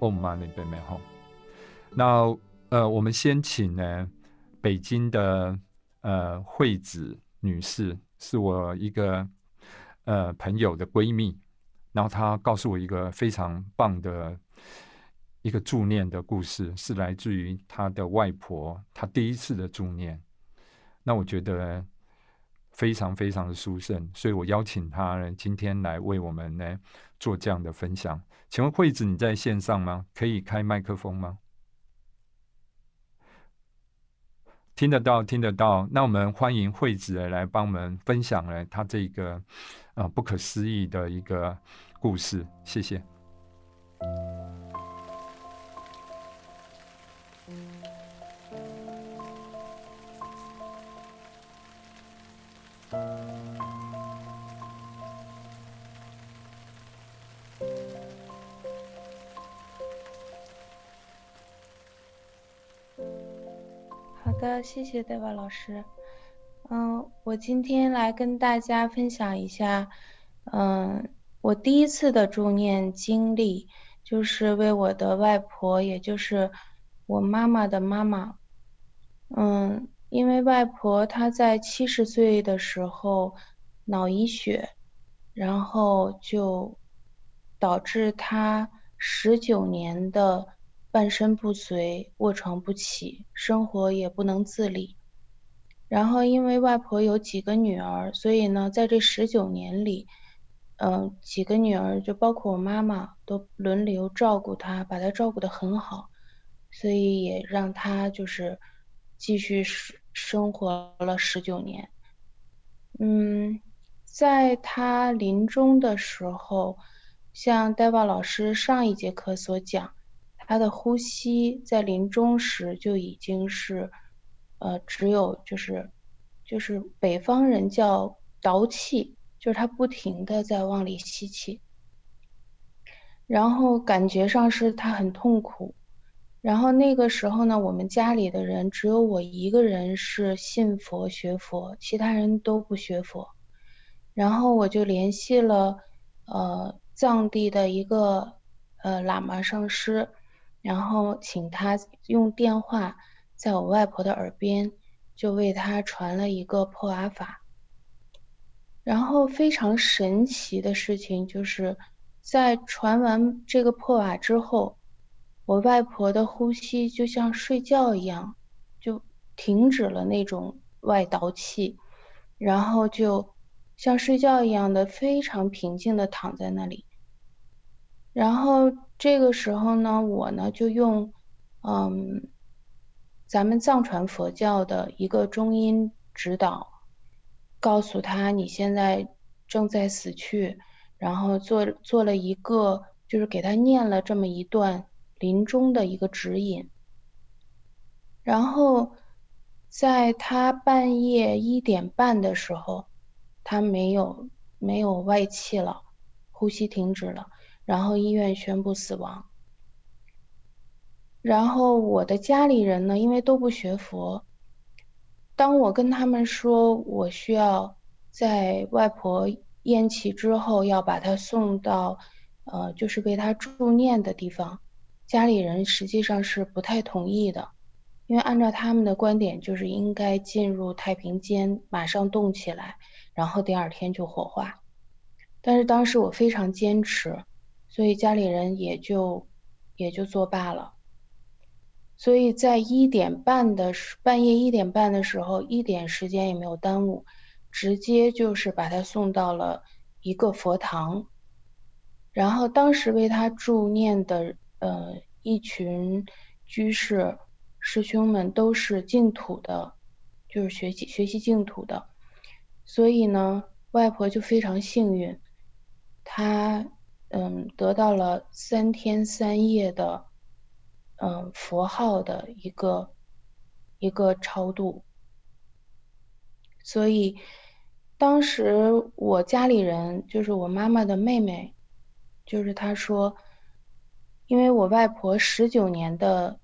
哦妈那边没吼。那呃，我们先请呢，北京的呃惠子女士，是我一个呃朋友的闺蜜，然后她告诉我一个非常棒的一个助念的故事，是来自于她的外婆，她第一次的助念。那我觉得非常非常的殊胜，所以我邀请他呢，今天来为我们呢做这样的分享。请问惠子你在线上吗？可以开麦克风吗？听得到，听得到。那我们欢迎惠子来帮我们分享了他这个啊不可思议的一个故事，谢谢。的谢谢戴瓦老师。嗯，我今天来跟大家分享一下，嗯，我第一次的助念经历，就是为我的外婆，也就是我妈妈的妈妈。嗯，因为外婆她在七十岁的时候脑溢血，然后就导致她十九年的。半身不遂，卧床不起，生活也不能自理。然后因为外婆有几个女儿，所以呢，在这十九年里，嗯，几个女儿就包括我妈妈都轮流照顾她，把她照顾得很好，所以也让她就是继续生生活了十九年。嗯，在她临终的时候，像戴宝老师上一节课所讲。他的呼吸在临终时就已经是，呃，只有就是，就是北方人叫倒气，就是他不停的在往里吸气，然后感觉上是他很痛苦，然后那个时候呢，我们家里的人只有我一个人是信佛学佛，其他人都不学佛，然后我就联系了呃藏地的一个呃喇嘛上师。然后请他用电话在我外婆的耳边，就为他传了一个破瓦法。然后非常神奇的事情就是，在传完这个破瓦之后，我外婆的呼吸就像睡觉一样，就停止了那种外倒气，然后就像睡觉一样的非常平静的躺在那里。然后这个时候呢，我呢就用，嗯，咱们藏传佛教的一个中音指导，告诉他你现在正在死去，然后做做了一个，就是给他念了这么一段临终的一个指引。然后在他半夜一点半的时候，他没有没有外气了，呼吸停止了。然后医院宣布死亡。然后我的家里人呢，因为都不学佛，当我跟他们说我需要在外婆咽气之后要把她送到，呃，就是为她助念的地方，家里人实际上是不太同意的，因为按照他们的观点，就是应该进入太平间，马上动起来，然后第二天就火化。但是当时我非常坚持。所以家里人也就也就作罢了。所以在一点半的时半夜一点半的时候，一点时间也没有耽误，直接就是把他送到了一个佛堂。然后当时为他助念的呃一群居士师兄们都是净土的，就是学习学习净土的。所以呢，外婆就非常幸运，她。嗯，得到了三天三夜的，嗯，佛号的一个一个超度。所以当时我家里人，就是我妈妈的妹妹，就是她说，因为我外婆十九年的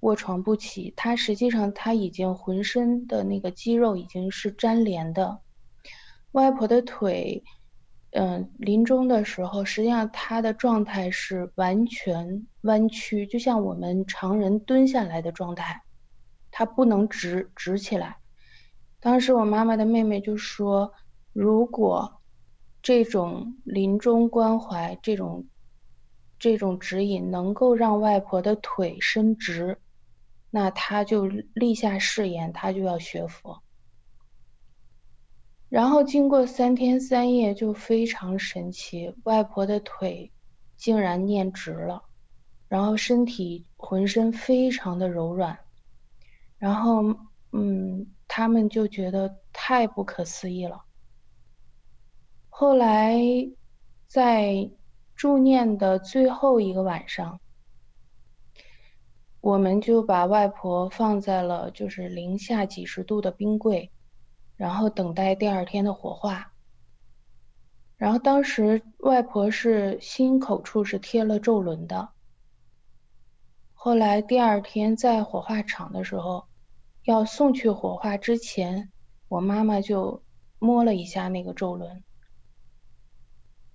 卧床不起，她实际上她已经浑身的那个肌肉已经是粘连的，外婆的腿。嗯，临终的时候，实际上他的状态是完全弯曲，就像我们常人蹲下来的状态，他不能直直起来。当时我妈妈的妹妹就说：“如果这种临终关怀，这种这种指引能够让外婆的腿伸直，那他就立下誓言，他就要学佛。”然后经过三天三夜，就非常神奇，外婆的腿竟然念直了，然后身体浑身非常的柔软，然后嗯，他们就觉得太不可思议了。后来在助念的最后一个晚上，我们就把外婆放在了就是零下几十度的冰柜。然后等待第二天的火化。然后当时外婆是心口处是贴了咒轮的。后来第二天在火化场的时候，要送去火化之前，我妈妈就摸了一下那个咒轮，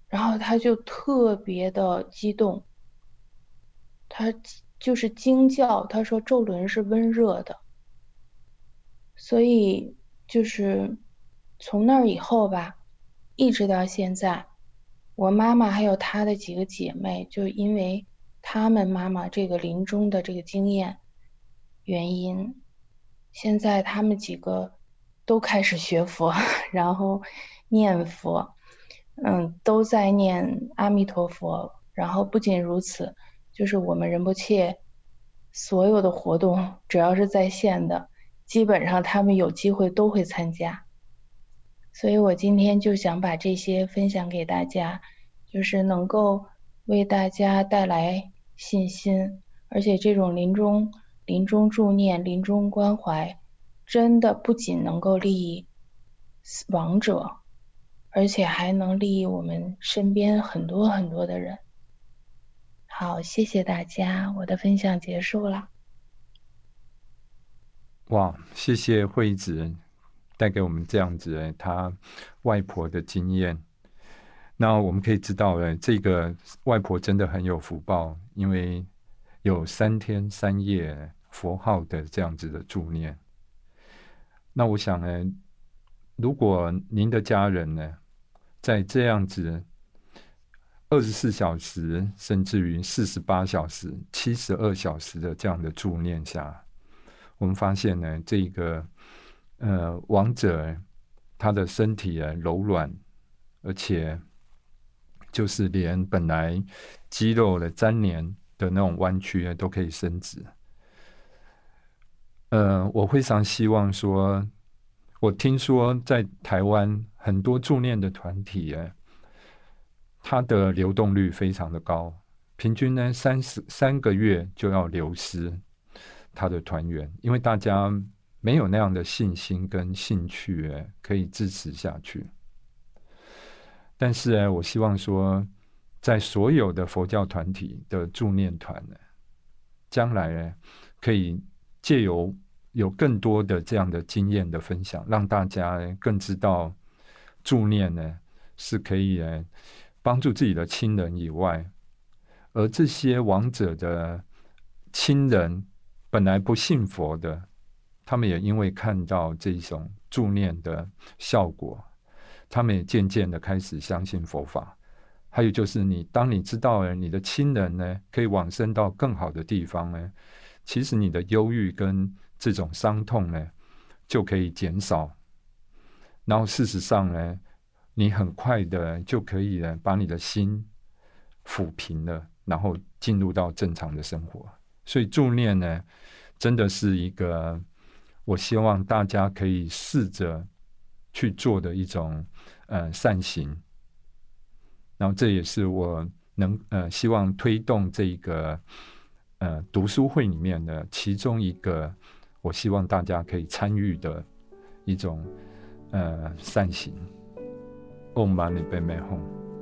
然后她就特别的激动，她就是惊叫，她说咒轮是温热的，所以。就是从那儿以后吧，一直到现在，我妈妈还有她的几个姐妹，就因为她们妈妈这个临终的这个经验原因，现在她们几个都开始学佛，然后念佛，嗯，都在念阿弥陀佛。然后不仅如此，就是我们仁波切所有的活动，只要是在线的。基本上他们有机会都会参加，所以我今天就想把这些分享给大家，就是能够为大家带来信心，而且这种临终、临终助念、临终关怀，真的不仅能够利益亡者，而且还能利益我们身边很多很多的人。好，谢谢大家，我的分享结束了。哇，谢谢惠子带给我们这样子他外婆的经验。那我们可以知道呢，这个外婆真的很有福报，因为有三天三夜佛号的这样子的助念。那我想呢，如果您的家人呢，在这样子二十四小时，甚至于四十八小时、七十二小时的这样的助念下，我们发现呢，这个呃王者他的身体啊柔软，而且就是连本来肌肉的粘连的那种弯曲啊都可以伸直。呃，我非常希望说，我听说在台湾很多助念的团体啊，它的流动率非常的高，平均呢三十三个月就要流失。他的团员，因为大家没有那样的信心跟兴趣，可以支持下去。但是，哎，我希望说，在所有的佛教团体的助念团呢，将来呢，可以借由有更多的这样的经验的分享，让大家更知道助念呢是可以帮助自己的亲人以外，而这些亡者的亲人。本来不信佛的，他们也因为看到这种助念的效果，他们也渐渐的开始相信佛法。还有就是，你当你知道了你的亲人呢可以往生到更好的地方呢，其实你的忧郁跟这种伤痛呢就可以减少。然后事实上呢，你很快的就可以呢把你的心抚平了，然后进入到正常的生活。所以助念呢，真的是一个我希望大家可以试着去做的一种呃善行。然后这也是我能呃希望推动这个呃读书会里面的其中一个，我希望大家可以参与的一种呃善行。Om Mani Padme Hum。